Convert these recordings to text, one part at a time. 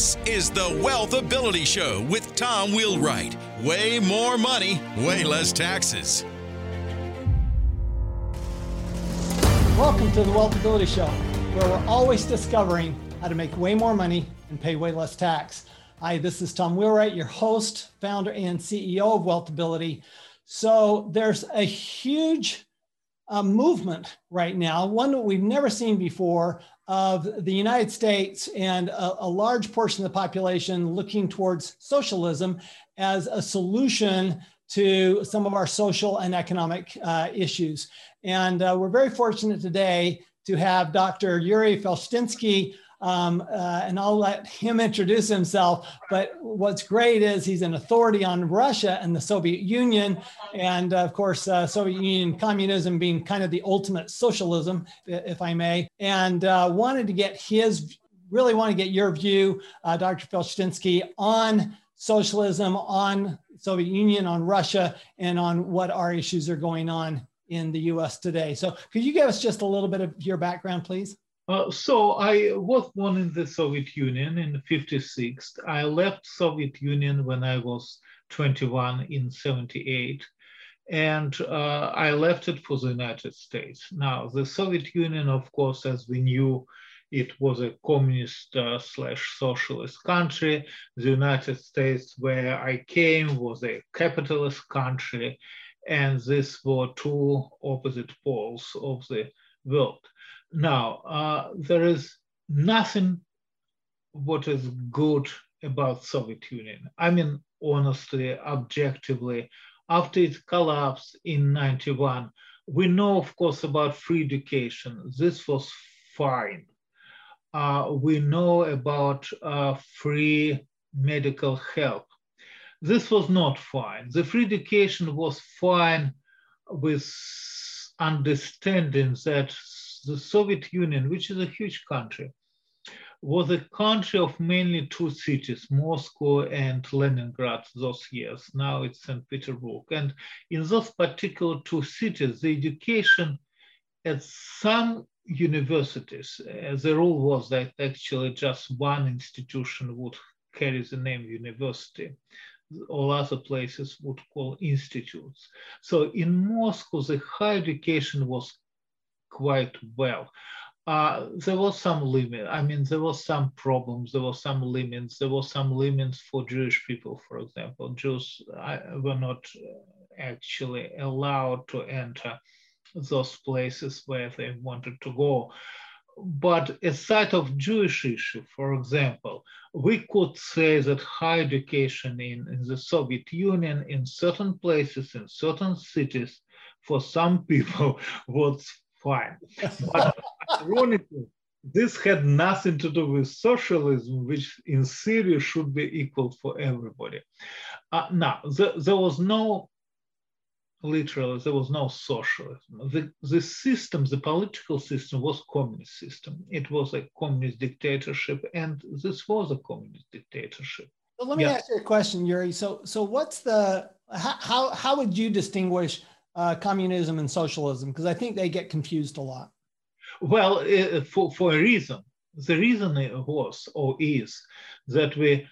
This is the Wealth Ability Show with Tom Wheelwright. Way more money, way less taxes. Welcome to the Wealth Ability Show, where we're always discovering how to make way more money and pay way less tax. Hi, this is Tom Wheelwright, your host, founder, and CEO of Wealth Ability. So there's a huge uh, movement right now, one that we've never seen before, of the United States and a, a, large portion of the population looking towards socialism as a solution to some of our social and economic uh, issues. And uh, we're very fortunate today to have Dr. Yuri Felshtinsky um, uh, and I'll let him introduce himself. But what's great is he's an authority on Russia and the Soviet Union, and of course, uh, Soviet Union communism being kind of the ultimate socialism, if I may, and uh, wanted to get his really want to get your view, uh, Dr. Felshtinsky, on socialism, on Soviet Union, on Russia, and on what our issues are going on in the US today. So could you give us just a little bit of your background, please? Uh, so I was born in the Soviet Union in 56. I left Soviet Union when I was 21 in 78. And uh, I left it for the United States. Now, the Soviet Union, of course, as we knew, it was a communist uh, slash socialist country. The United States, where I came, was a capitalist country. And these were two opposite poles of the world. Now, uh, there is nothing what is good about Soviet Union. I mean, honestly, objectively, after its collapse in 91, we know, of course, about free education. This was fine. Uh, we know about uh, free medical help. This was not fine. The free education was fine with understanding that the Soviet Union, which is a huge country, was a country of mainly two cities, Moscow and Leningrad, those years. Now it's St. Petersburg. And in those particular two cities, the education at some universities, uh, the rule was that actually just one institution would carry the name university. All other places would call institutes. So in Moscow, the higher education was quite well. Uh, there was some limit. I mean, there was some problems. There were some limits. There were some limits for Jewish people, for example. Jews were not actually allowed to enter those places where they wanted to go. But aside of Jewish issue, for example, we could say that higher education in, in the Soviet Union, in certain places, in certain cities, for some people was fine. But ironically, this had nothing to do with socialism, which in theory should be equal for everybody. Uh, now, the, there was no, literally, there was no socialism. The, the system, the political system was communist system. It was a communist dictatorship, and this was a communist dictatorship. So let me yeah. ask you a question, Yuri. So, so what's the, how, how would you distinguish uh, communism and socialism? Because I think they get confused a lot. Well, uh, for, for a reason. The reason it was or is that we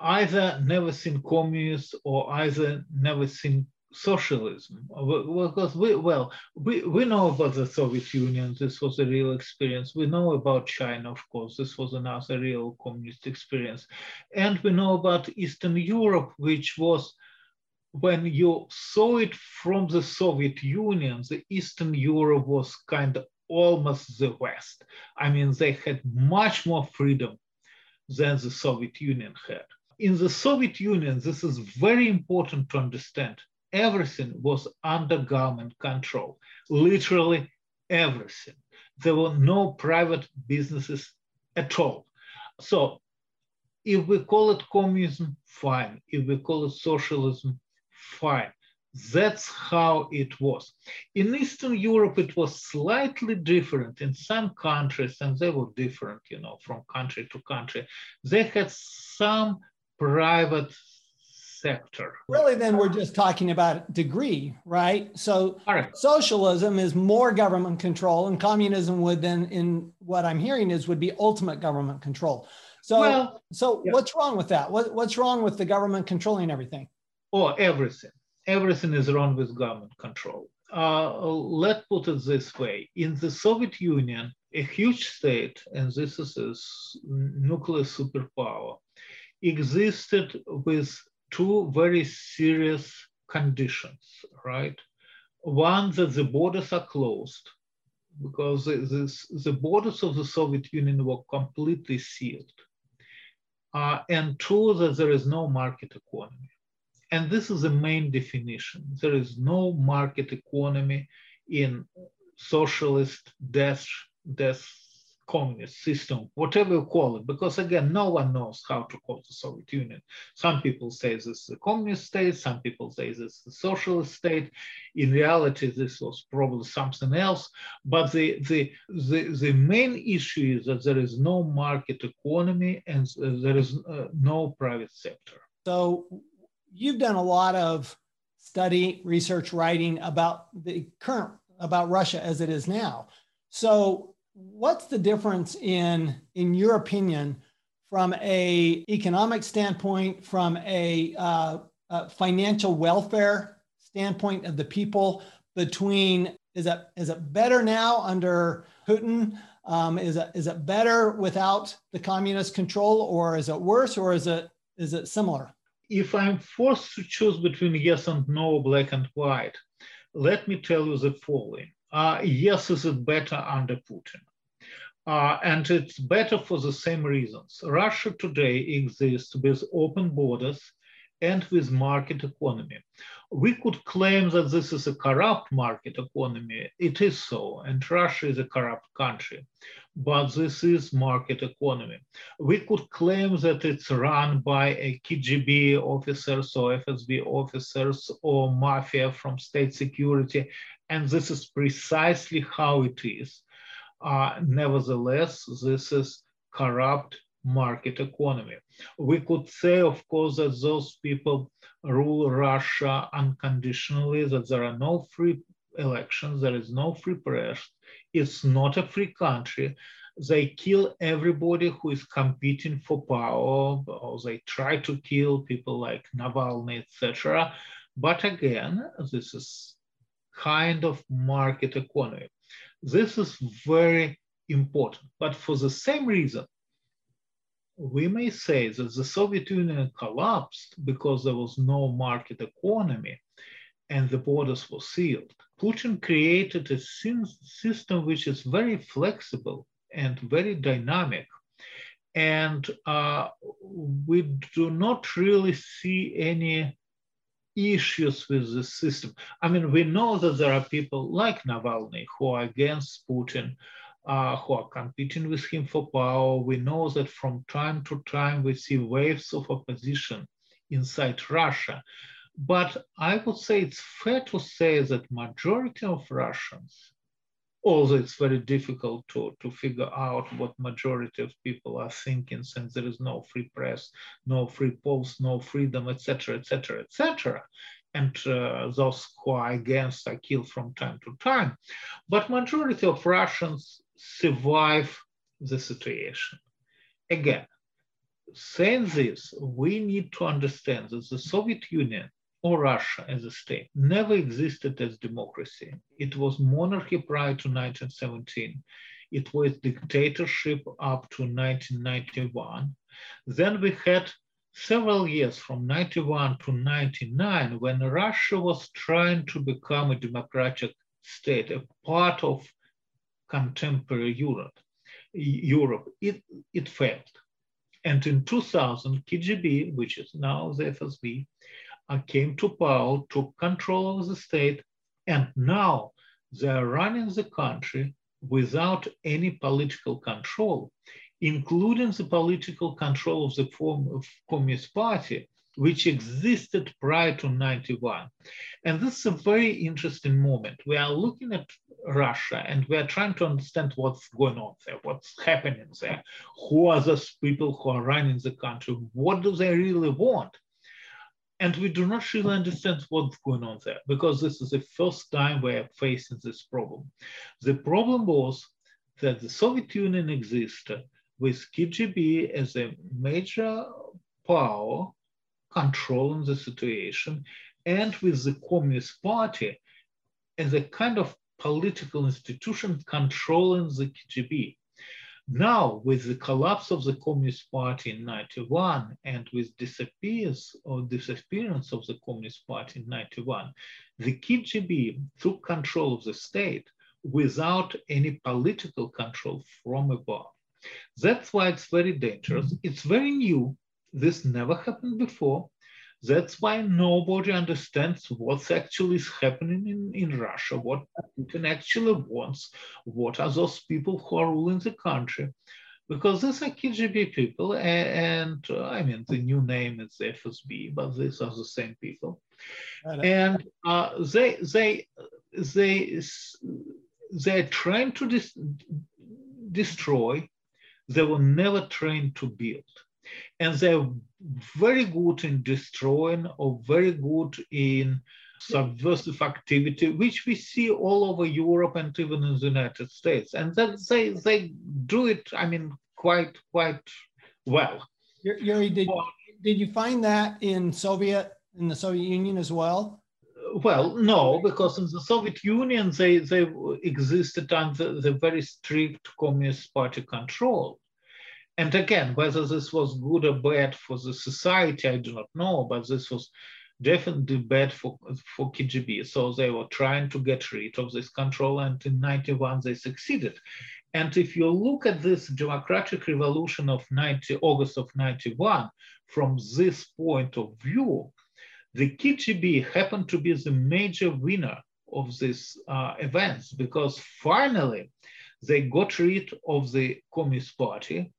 either never seen communism or either never seen socialism because we well we, we know about the soviet union this was a real experience we know about china of course this was another real communist experience and we know about eastern europe which was when you saw it from the Soviet Union, the Eastern Europe was kind of almost the West. I mean, they had much more freedom than the Soviet Union had. In the Soviet Union, this is very important to understand. Everything was under government control, literally everything. There were no private businesses at all. So if we call it communism, fine. If we call it socialism, fine. That's how it was. In Eastern Europe, it was slightly different in some countries, and they were different, you know, from country to country. They had some private sector. Really, then we're just talking about degree, right? So right. socialism is more government control, and communism would then, in what I'm hearing, is would be ultimate government control. So, well, so yeah. what's wrong with that? What, what's wrong with the government controlling everything? Oh, everything. Everything is wrong with government control. Uh, let's put it this way. In the Soviet Union, a huge state, and this is a nuclear superpower, existed with two very serious conditions, right? One, that the borders are closed, because the borders of the Soviet Union were completely sealed. Uh, and two, that there is no market economy. And this is the main definition. There is no market economy in socialist death, death communist system, whatever you call it, because again, no one knows how to call the Soviet Union. Some people say this is a communist state, some people say this is a socialist state. In reality, this was probably something else. But the, the, the, the main issue is that there is no market economy and there is uh, no private sector. So you've done a lot of study, research, writing about the current, about Russia as it is now. So what's the difference in in your opinion from a economic standpoint from a, uh, a financial welfare standpoint of the people between is it is it better now under Putin? Um, is it is it better without the communist control, or is it worse, or is it is it similar? If I'm forced to choose between yes and no, black and white, let me tell you the following: uh, yes, is it better under Putin? Uh, and it's better for the same reasons. Russia today exists with open borders and with market economy. We could claim that this is a corrupt market economy. It is so, and Russia is a corrupt country, but this is market economy. We could claim that it's run by a KGB officers or FSB officers or mafia from state security, and this is precisely how it is. Uh, nevertheless, this is corrupt market economy. We could say, of course, that those people rule Russia unconditionally, that there are no free elections, there is no free press, it's not a free country. They kill everybody who is competing for power, or they try to kill people like Navalny, etc. But again, this is kind of market economy. This is very important. But for the same reason, we may say that the Soviet Union collapsed because there was no market economy and the borders were sealed. Putin created a system which is very flexible and very dynamic. And uh, we do not really see any issues with the system. I mean, we know that there are people like Navalny who are against Putin, uh, who are competing with him for power. We know that from time to time we see waves of opposition inside Russia. But I would say it's fair to say that majority of Russians although it's very difficult to, to figure out what majority of people are thinking since there is no free press, no free polls, no freedom, etc., etc., etc. And uh, those who are against are killed from time to time. But majority of Russians survive the situation. Again, saying this, we need to understand that the Soviet Union or Russia as a state never existed as democracy. It was monarchy prior to 1917. It was dictatorship up to 1991. Then we had several years from 91 to 99 when Russia was trying to become a democratic state, a part of contemporary Europe. Europe, it, it failed. And in 2000, KGB, which is now the FSB, uh, came to power, took control of the state, and now they are running the country without any political control, including the political control of the form of Communist Party, which existed prior to 91. And this is a very interesting moment. We are looking at Russia and we are trying to understand what's going on there, what's happening there, who are those people who are running the country, what do they really want? And we do not really understand what's going on there because this is the first time we're facing this problem. The problem was that the Soviet Union existed with KGB as a major power controlling the situation and with the Communist Party as a kind of political institution controlling the KGB. Now, with the collapse of the Communist Party in 91 and with disappearance or disappearance of the Communist Party in 91, the KGB took control of the state without any political control from above. That's why it's very dangerous. It's very new. This never happened before. That's why nobody understands what's actually happening in, in Russia, what Putin actually wants, what are those people who are ruling the country. Because these are KGB people, and, and uh, I mean, the new name is FSB, but these are the same people. And uh, they, they, they, they're trying to dis- destroy, they were never trained to build and they're very good in destroying or very good in subversive activity, which we see all over Europe and even in the United States. And that they they do it, I mean, quite quite well. Yuri, did, did you find that in Soviet in the Soviet Union as well? Well, no, because in the Soviet Union they they existed under the very strict Communist Party control. And again, whether this was good or bad for the society, I do not know, but this was definitely bad for, for KGB. So they were trying to get rid of this control, and in 91 they succeeded. And if you look at this democratic revolution of 90, August of 91, from this point of view, the KGB happened to be the major winner of these uh, events because finally they got rid of the Communist Party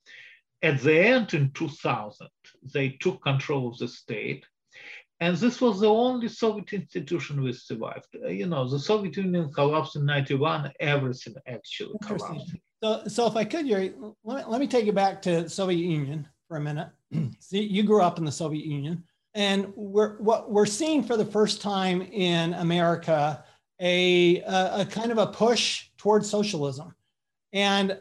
at the end in 2000, they took control of the state. And this was the only Soviet institution which survived. Uh, you know, the Soviet Union collapsed in 91, everything actually collapsed. So, so if I could, Yuri, let me, let me take you back to Soviet Union for a minute. See, you grew up in the Soviet Union. And we're, what we're seeing for the first time in America a, a, a kind of a push towards socialism. And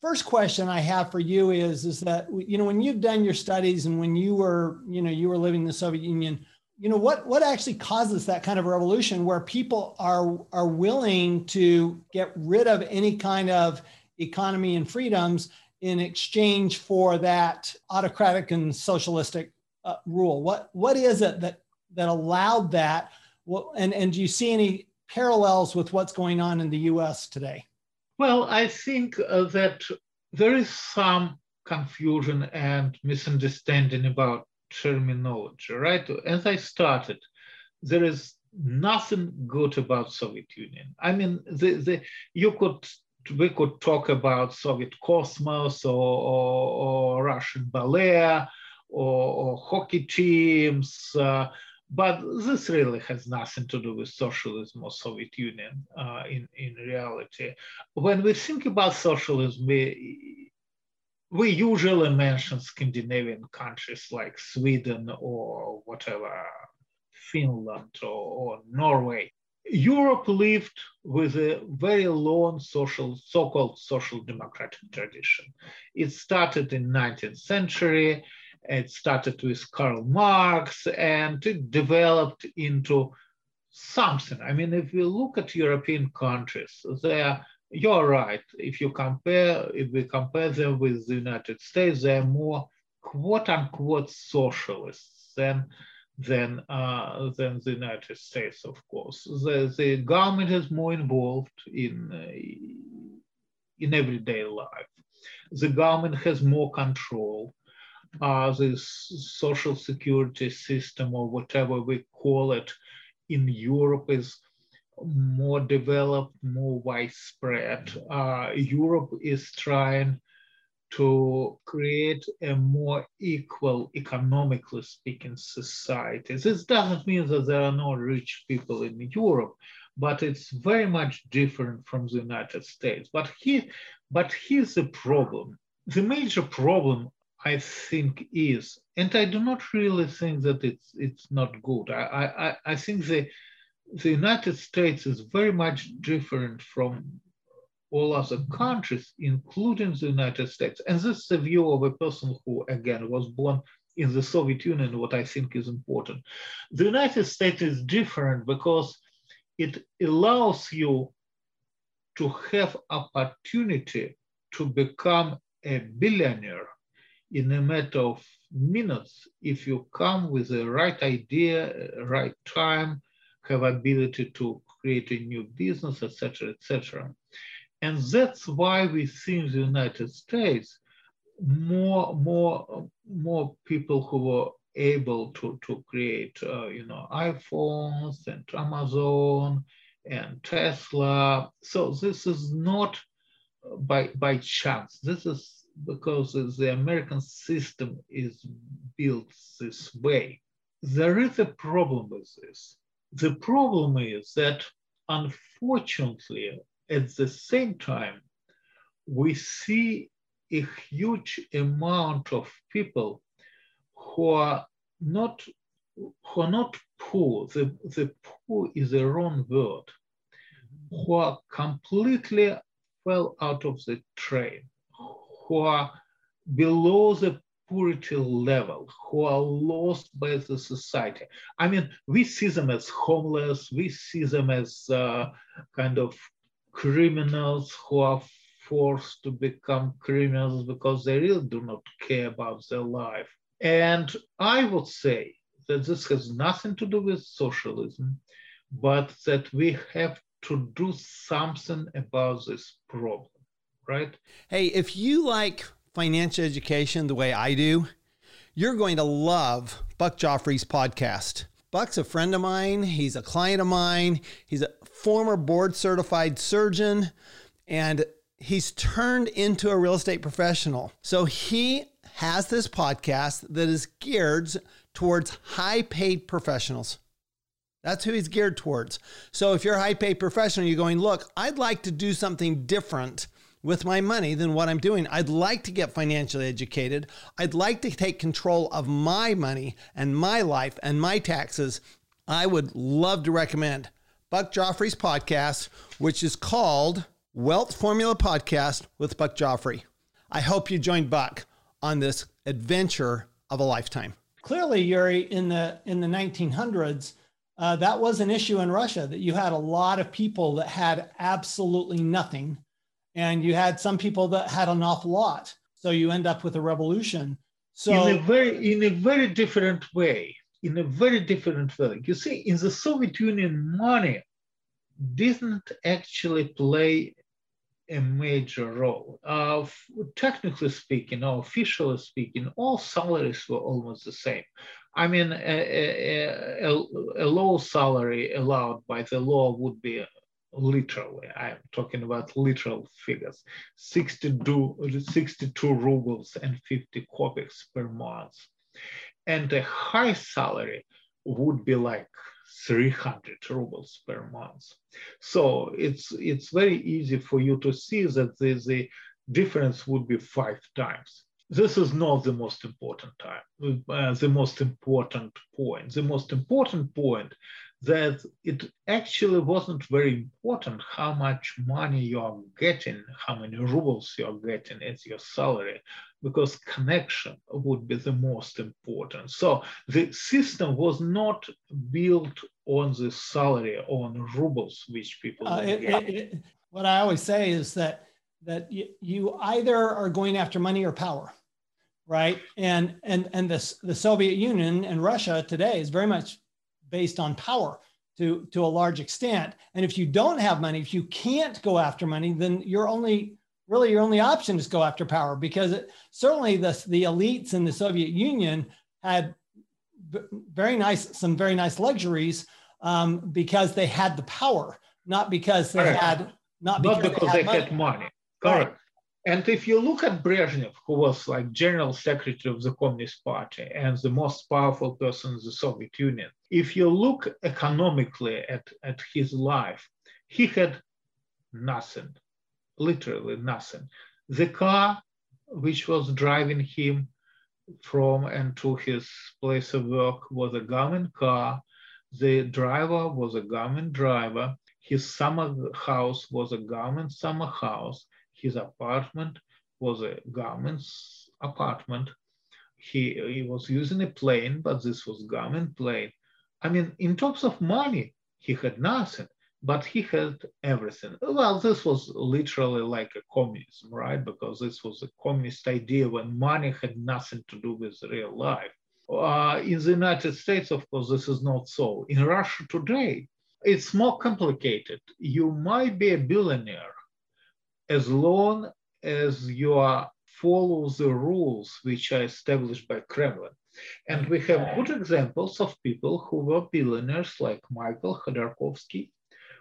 first question I have for you is is that you know when you've done your studies and when you were you know you were living in the Soviet Union, you know what what actually causes that kind of revolution where people are are willing to get rid of any kind of economy and freedoms in exchange for that autocratic and socialistic uh, rule. What what is it that that allowed that? And and do you see any parallels with what's going on in the U.S. today? Well, I think uh, that there is some confusion and misunderstanding about terminology, right? As I started, there is nothing good about Soviet Union. I mean, the, the, you could we could talk about Soviet Cosmos or, or, or Russian ballet or, or hockey teams, uh, but this really has nothing to do with socialism or Soviet Union uh, in, in reality. When we think about socialism, we, we usually mention Scandinavian countries like Sweden or whatever, Finland or, or Norway. Europe lived with a very long social, so-called social democratic tradition. It started in 19th century it started with Karl Marx and it developed into something. I mean, if you look at European countries, they you're right. If you compare, if we compare them with the United States, they're more quote unquote socialists than than uh, than the United States, of course. The, the government is more involved in uh, in everyday life. The government has more control uh, this social security system or whatever we call it in Europe is more developed, more widespread. Uh, Europe is trying to create a more equal, economically speaking, society. This doesn't mean that there are no rich people in Europe, but it's very much different from the United States. But here, but here's the problem. The major problem I think is, and I do not really think that it's it's not good. I I, I think the the United States is very much different from all other countries, including the United States. And this is the view of a person who, again, was born in the Soviet Union, what I think is important. The United States is different because it allows you to have opportunity to become a billionaire in a matter of minutes if you come with the right idea, right time, have ability to create a new business, etc., etc. And that's why we see in the United States more, more, more people who were able to, to create, uh, you know, iPhones and Amazon and Tesla. So this is not by, by chance. This is because the American system is built this way. There is a problem with this. The problem is that unfortunately, at the same time, we see a huge amount of people who are not who are not poor. The, the poor is a wrong word. Who are completely fell out of the train, who are below the poverty level, who are lost by the society. I mean, we see them as homeless, we see them as uh, kind of criminals who are forced to become criminals because they really do not care about their life. And I would say that this has nothing to do with socialism, but that we have to do something about this problem, right? Hey, if you like financial education the way I do, you're going to love Buck Joffrey's podcast. Buck's a friend of mine. He's a client of mine. He's a former board certified surgeon and he's turned into a real estate professional. So he has this podcast that is geared towards high paid professionals. That's who he's geared towards. So if you're a high paid professional, you're going, look, I'd like to do something different with my money than what I'm doing. I'd like to get financially educated. I'd like to take control of my money and my life and my taxes. I would love to recommend Buck Joffrey's podcast, which is called Wealth Formula Podcast with Buck Joffrey. I hope you join Buck on this adventure of a lifetime. Clearly, Yuri, in the in the 1900s, uh, that was an issue in Russia that you had a lot of people that had absolutely nothing and you had some people that had an awful lot. So you end up with a revolution. So in a very in a very different way, in a very different way. You see, in the Soviet Union, money didn't actually play a major role. Uh, technically speaking, or officially speaking, all salaries were almost the same. I mean, a, a, a, a low salary allowed by the law would be literally, I'm talking about literal figures, 62, 62 rubles and 50 kopecks per month. And a high salary would be like 300 rubles per month. So it's, it's very easy for you to see that the, the difference would be five times. This is not the most important time, uh, the most important point. The most important point that it actually wasn't very important how much money you are getting, how many rubles you are getting as your salary, because connection would be the most important. So the system was not built on the salary, on rubles, which people uh, it, it, it, what I always say is that that you, you either are going after money or power right and and and this the soviet union and russia today is very much based on power to, to a large extent. And if you don't have money, if you can't go after money, then you're only really your only option is go after power because it, certainly the, the elites in the Soviet Union had very nice, some very nice luxuries um, because they had the power, not because they had, not because, not because they, had, they had money. Correct. Right. And if you look at Brezhnev, who was like general secretary of the Communist Party and the most powerful person in the Soviet Union, if you look economically at, at his life, he had nothing, literally nothing. The car which was driving him from and to his place of work was a government car. The driver was a government driver. His summer house was a government summer house. His apartment was a government's apartment. He, he was using a plane, but this was government plane. I mean, in terms of money, he had nothing, but he had everything. Well, this was literally like a communism, right? Because this was a communist idea when money had nothing to do with real life. Uh, in the United States, of course, this is not so. In Russia today, it's more complicated. You might be a billionaire as long as you are follow the rules which are established by Kremlin. And we have good examples of people who were billionaires like Michael Khodorkovsky,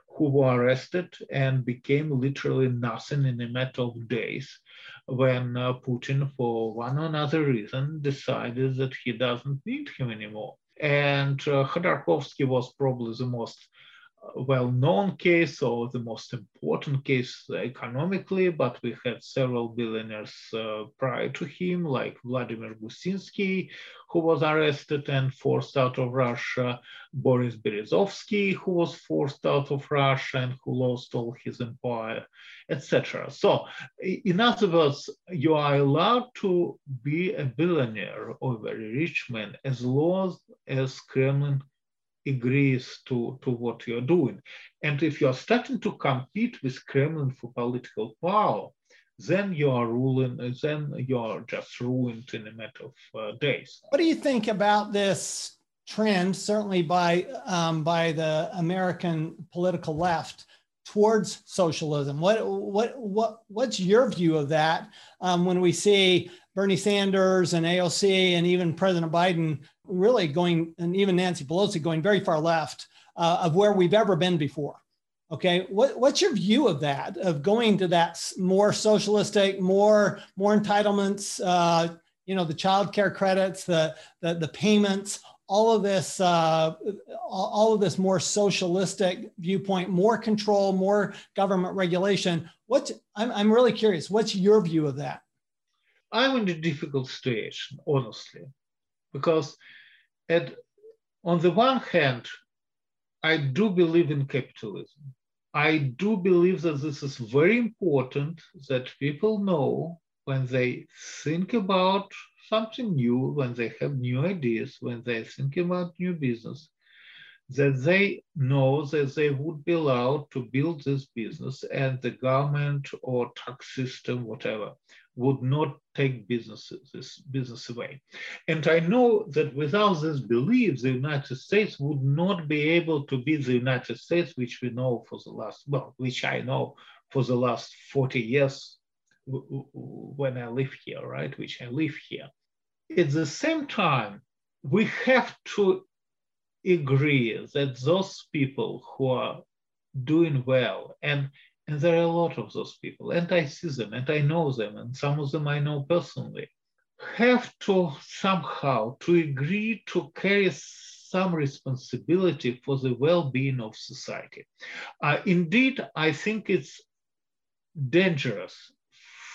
who were arrested and became literally nothing in a matter of days when uh, Putin, for one or another reason, decided that he doesn't need him anymore. And uh, Khodorkovsky was probably the most well-known case or the most important case economically, but we had several billionaires uh, prior to him, like Vladimir Gusinsky, who was arrested and forced out of Russia, Boris Berezovsky, who was forced out of Russia and who lost all his empire, etc. So, in other words, you are allowed to be a billionaire or a very rich man as long as Kremlin agrees to, to what you're doing. And if you're starting to compete with Kremlin for political power, then you are ruling, then you're just ruined in a matter of uh, days. What do you think about this trend, certainly by, um, by the American political left? towards socialism. What what what what's your view of that um, when we see Bernie Sanders and AOC and even President Biden really going, and even Nancy Pelosi going very far left uh, of where we've ever been before. Okay, what, what's your view of that? Of going to that more socialistic, more more entitlements, uh, you know, the child care credits, the the, the payments, all of this, uh, all of this more socialistic viewpoint, more control, more government regulation. What's I'm I'm really curious. What's your view of that? I'm in a difficult situation, honestly, because at, on the one hand, I do believe in capitalism. I do believe that this is very important that people know when they think about something new, when they have new ideas, when they think about new business, that they know that they would be allowed to build this business and the government or tax system, whatever, would not take business, this business away. And I know that without this belief, the United States would not be able to be the United States, which we know for the last, well, which I know for the last 40 years when I live here, right, which I live here. At the same time, we have to agree that those people who are doing well and and there are a lot of those people, and I see them, and I know them, and some of them I know personally, have to somehow to agree to carry some responsibility for the well-being of society. Uh, indeed, I think it's dangerous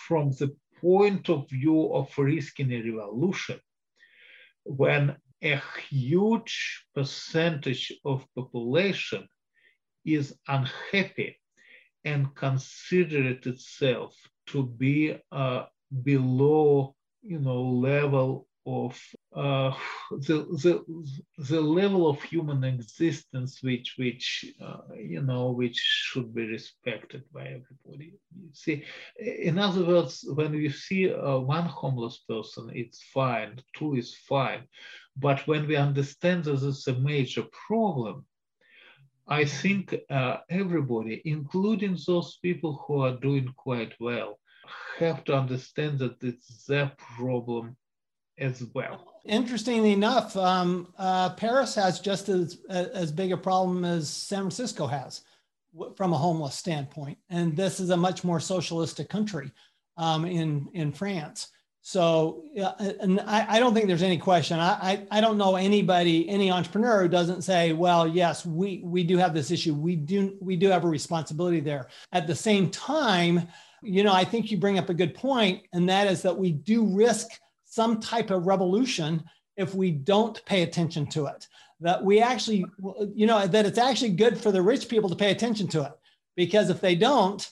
from the point of view of risking a revolution when a huge percentage of population is unhappy and considered itself to be uh, below, you know, level of uh, the, the, the level of human existence which which uh, you know which should be respected by everybody. You see in other words when you see uh, one homeless person it's fine two is fine. But when we understand that it's a major problem I think uh, everybody, including those people who are doing quite well, have to understand that it's their problem as well. Interestingly enough, um, uh, Paris has just as as big a problem as San Francisco has, from a homeless standpoint, and this is a much more socialistic country um, in in France. So, and I, I, don't think there's any question. I, I, I, don't know anybody, any entrepreneur who doesn't say, well, yes, we, we do have this issue. We do, we do have a responsibility there. At the same time, you know, I think you bring up a good point, and that is that we do risk some type of revolution if we don't pay attention to it. that we actually, you know, that it's actually good for the rich people to pay attention to it because if they don't,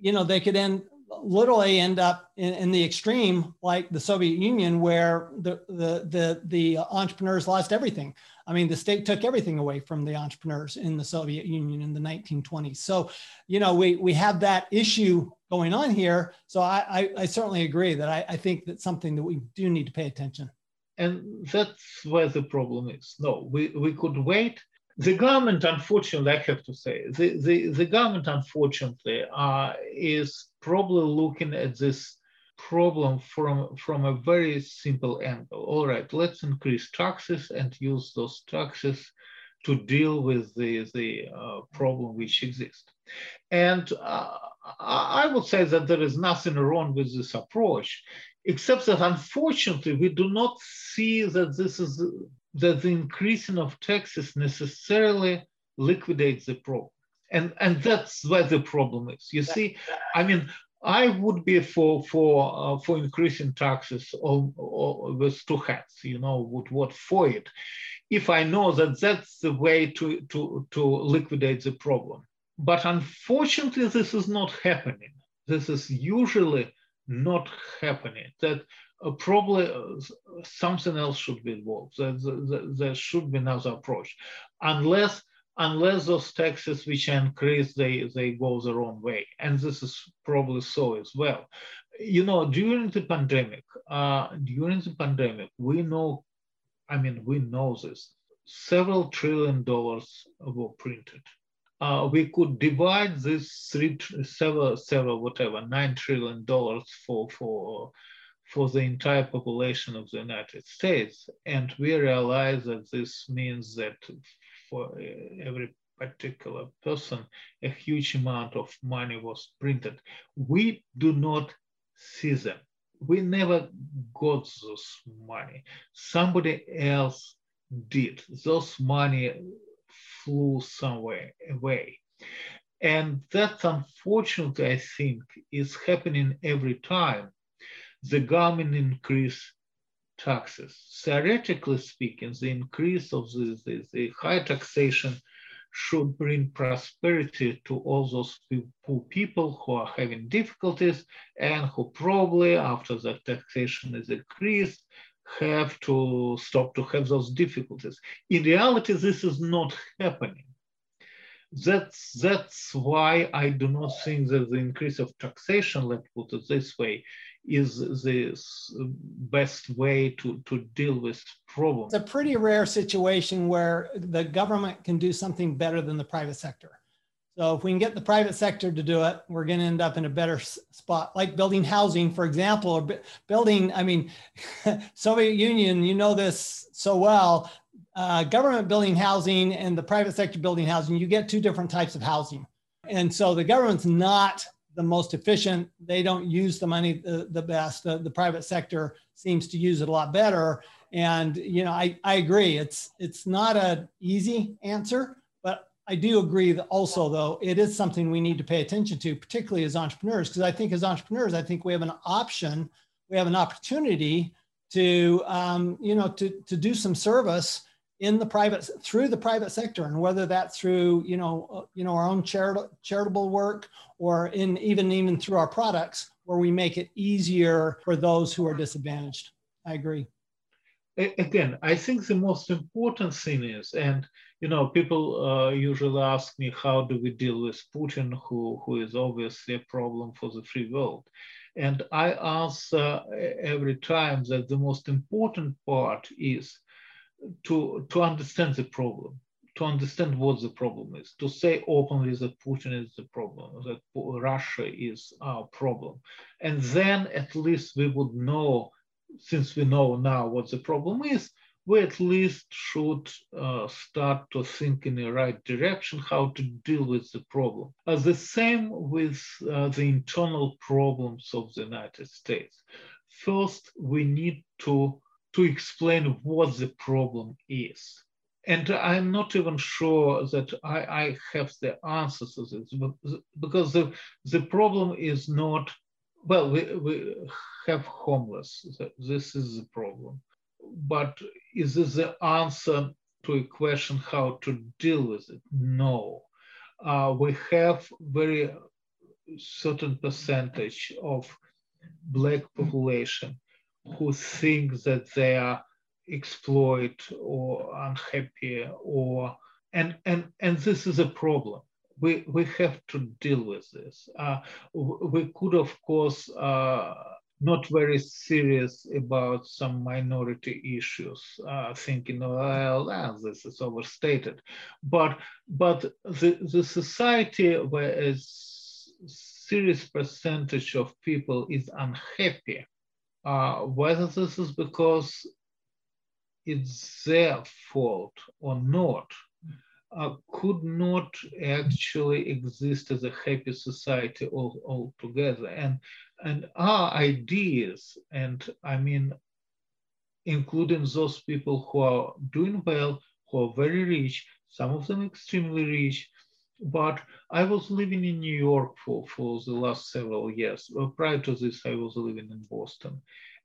you know, they could end literally end up in, in, the extreme like the Soviet Union, where the, the the the entrepreneurs lost everything. I mean, the state took everything away from the entrepreneurs in the Soviet Union in the 1920s. So, you know, we we have that issue going on here. So I I, I certainly agree that I, I think that's something that we do need to pay attention. And that's where the problem is. No, we, we could wait the government, unfortunately, I have to say, the, the, the government, unfortunately, uh, is probably looking at this problem from, from a very simple angle. All right, let's increase taxes and use those taxes to deal with the, the uh, problem which exists. And uh, I would say that there is nothing wrong with this approach, except that unfortunately we do not see that this is that the increasing of taxes necessarily liquidates the problem. And, and that's where the problem is. You see, I mean, I would be for for uh, for increasing taxes or, or with two hands, you know, would what for it, if I know that that's the way to to to liquidate the problem. But unfortunately, this is not happening. This is usually not happening. That uh, probably uh, something else should be involved. There, there, there, should be another approach, unless unless those taxes which increase they they go the wrong way, and this is probably so as well. You know, during the pandemic, uh, during the pandemic, we know, I mean, we know this. Several trillion dollars were printed. Uh, we could divide this three, several, several, whatever, nine trillion dollars for for for the entire population of the United States. And we realize that this means that for uh, every particular person, a huge amount of money was printed. We do not see them. We never got those money. Somebody else did. Those money flew somewhere away. And that, unfortunately, I think, is happening every time the government increase taxes. Theoretically speaking, the increase of the, the, the high taxation should bring prosperity to all those poor people who are having difficulties and who probably, after the taxation is increased, have to stop to have those difficulties. In reality, this is not happening. That's, that's why I do not think that the increase of taxation, let's put it this way, is the best way to, to deal with problems. It's a pretty rare situation where the government can do something better than the private sector. So if we can get the private sector to do it, we're going to end up in a better spot, like building housing, for example, or building. I mean, Soviet Union, you know this so well. Uh, government building housing and the private sector building housing, you get two different types of housing. And so the government's not the most efficient. They don't use the money the, the best. The, the private sector seems to use it a lot better. And you know, I, I agree. It's it's not an easy answer, but I do agree that also though it is something we need to pay attention to, particularly as entrepreneurs, because I think as entrepreneurs, I think we have an option, we have an opportunity to um, you know to to do some service in the private through the private sector and whether that's through you know uh, you know our own charitable charitable work or in even even through our products where we make it easier for those who are disadvantaged. I agree. Again i think the most important thing is and you know people uh, usually ask me how do we deal with putin who who is obviously a problem for the free world? And i answer every time that the most important part is to, to understand the problem, to understand what the problem is, to say openly that Putin is the problem, that Russia is our problem. And then at least we would know, since we know now what the problem is, we at least should uh, start to think in the right direction how to deal with the problem. Uh, the same with uh, the internal problems of the United States. First, we need to to explain what the problem is. And I'm not even sure that I, I have the answers to this because the, the problem is not, well, we, we have homeless. This is the problem. But is this the answer to a question how to deal with it. No, uh, we have very certain percentage of black population who think that they are exploited or unhappy or and and and this is a problem we we have to deal with this uh, we could of course uh, not very serious about some minority issues, uh, thinking, well, ah, this is overstated. But, but the, the society where a serious percentage of people is unhappy, uh, whether this is because it's their fault or not, uh, could not actually exist as a happy society all, altogether. And, and our ideas, and I mean, including those people who are doing well, who are very rich, some of them extremely rich, but I was living in New York for, for the last several years. Well, prior to this, I was living in Boston.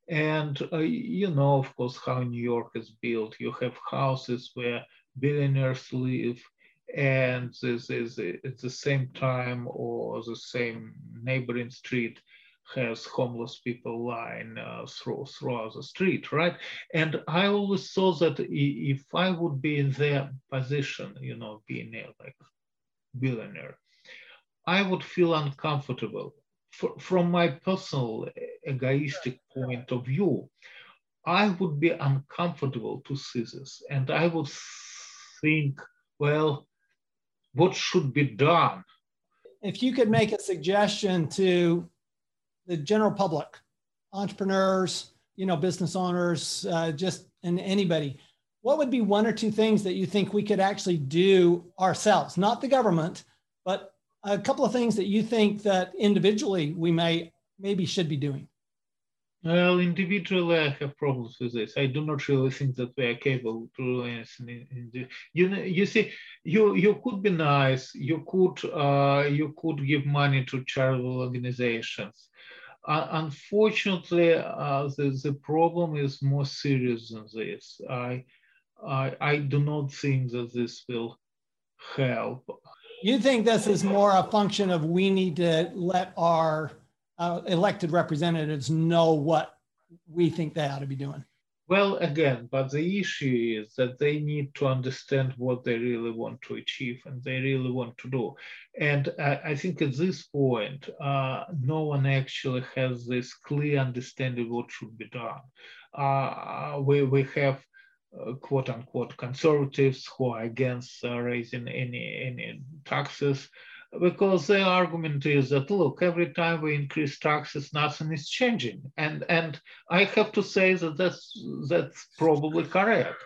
And uh, you know, of course, how New York is built. You have houses where billionaires live and this is at the same time or the same neighboring street has homeless people lying uh, through, throughout the street, right? And I always thought that if I would be in their position, you know, being like billionaire, I would feel uncomfortable. For, from my personal egoistic point of view, I would be uncomfortable to see this, and I would think, well, what should be done? If you could make a suggestion to the general public, entrepreneurs, you know, business owners, uh, just and anybody, what would be one or two things that you think we could actually do ourselves, not the government, but a couple of things that you think that individually we may maybe should be doing? Well, individually, I have problems with this. I do not really think that we are capable to do anything. In, in you know, you see, you you could be nice. You could uh, you could give money to charitable organizations. Uh, unfortunately, uh, the the problem is more serious than this. I I I do not think that this will help. You think this is more a function of we need to let our uh, elected representatives know what we think they ought to be doing. Well, again, but the issue is that they need to understand what they really want to achieve and they really want to do. And I, I think at this point, uh, no one actually has this clear understanding what should be done. Uh, we, we have uh, quote unquote conservatives who are against uh, raising any, any taxes because the argument is that look every time we increase taxes nothing is changing. And and i have to say that that's that's probably correct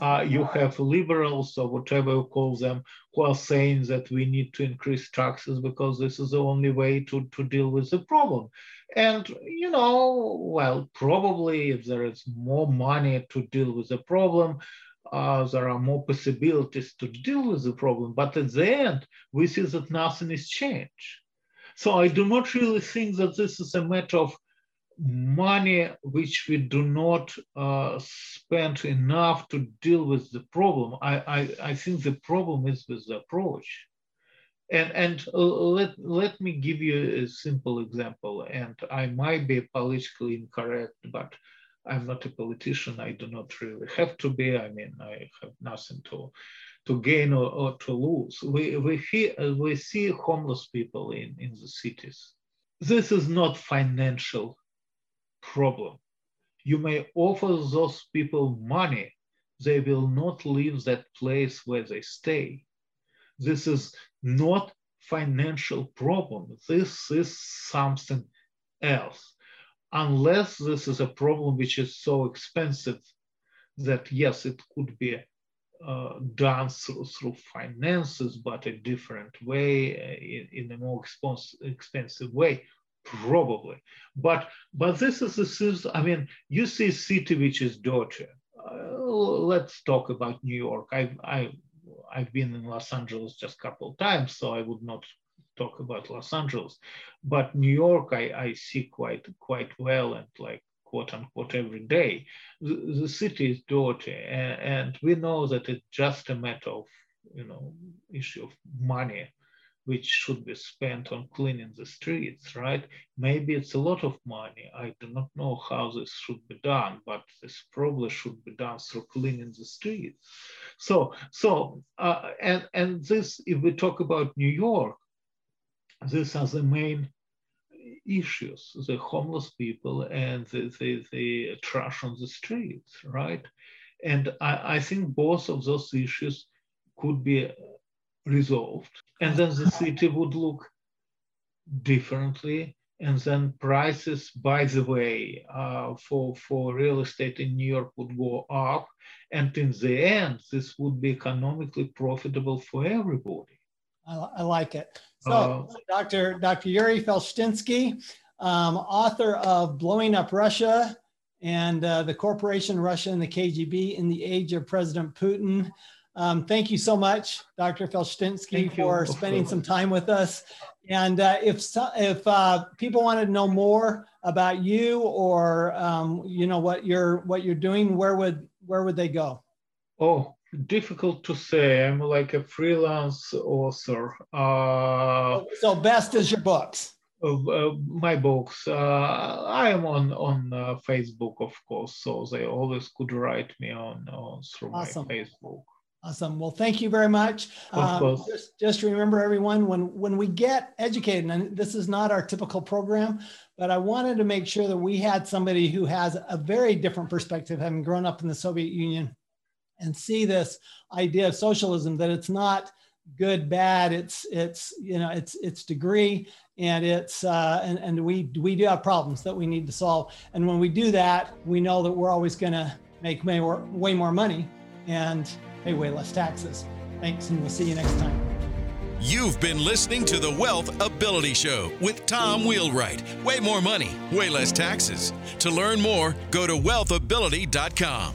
uh, you have liberals or whatever you call them who are saying that we need to increase taxes because this is the only way to, to deal with the problem and you know well probably if there is more money to deal with the problem uh, there are more possibilities to deal with the problem. But at the end, we see that nothing is changed. So I do not really think that this is a matter of money which we do not uh, spend enough to deal with the problem. I, I, I think the problem is with the approach. And, and uh, let, let me give you a simple example, and I might be politically incorrect, but I'm not a politician. I do not really have to be. I mean, I have nothing to to gain or, or to lose. We we hear, we see homeless people in in the cities. This is not financial problem. You may offer those people money. They will not leave that place where they stay. This is not financial problem. This is something else unless this is a problem which is so expensive that yes, it could be uh, done through, through, finances, but a different way, uh, in, in, a more expensive, expensive way, probably. But but this is a I mean, you see city which is dirty. Uh, let's talk about New York. I I I've been in Los Angeles just a couple of times, so I would not talk about Los Angeles, but New York I, I see quite quite well and like quote unquote every day. The, the city is dirty, and, and, we know that it's just a matter of you know issue of money which should be spent on cleaning the streets, right? Maybe it's a lot of money. I do not know how this should be done, but this probably should be done through cleaning the streets. So, so, uh, and and this, if we talk about New York, these are the main issues: the homeless people and the the, the trash on the streets, right? And I, I think both of those issues could be resolved. And then the city would look differently. And then prices by the way uh, for for real estate in new york would go up. And in the end this would be economically profitable for everybody. I, I like it. So uh, dr dr yuri felshtinsky um, author of blowing up russia and uh, the corporation russia and the kgb in the age of president putin um, thank you so much, Dr. Felshtinsky, for spending some time with us. And uh, if if uh, people wanted to know more about you or um, you know what you're what you're doing, where would where would they go? Oh, difficult to say. I'm like a freelance author. Uh, so best is your books. Uh, my books. Uh, I am on on uh, Facebook, of course, so they always could write me on, on through awesome. my Facebook. Awesome. Well, thank you very much. Um, just, just remember, everyone, when when we get educated, and this is not our typical program, but I wanted to make sure that we had somebody who has a very different perspective, having grown up in the Soviet Union, and see this idea of socialism that it's not good, bad. It's it's you know it's it's degree, and it's uh, and and we we do have problems that we need to solve. And when we do that, we know that we're always going to make way more, way more money, and pay way less taxes. Thanks, and we'll see you next time. You've been listening to the Wealth Ability Show with Tom Wheelwright. Way more money, way less taxes. To learn more, go to wealthability.com.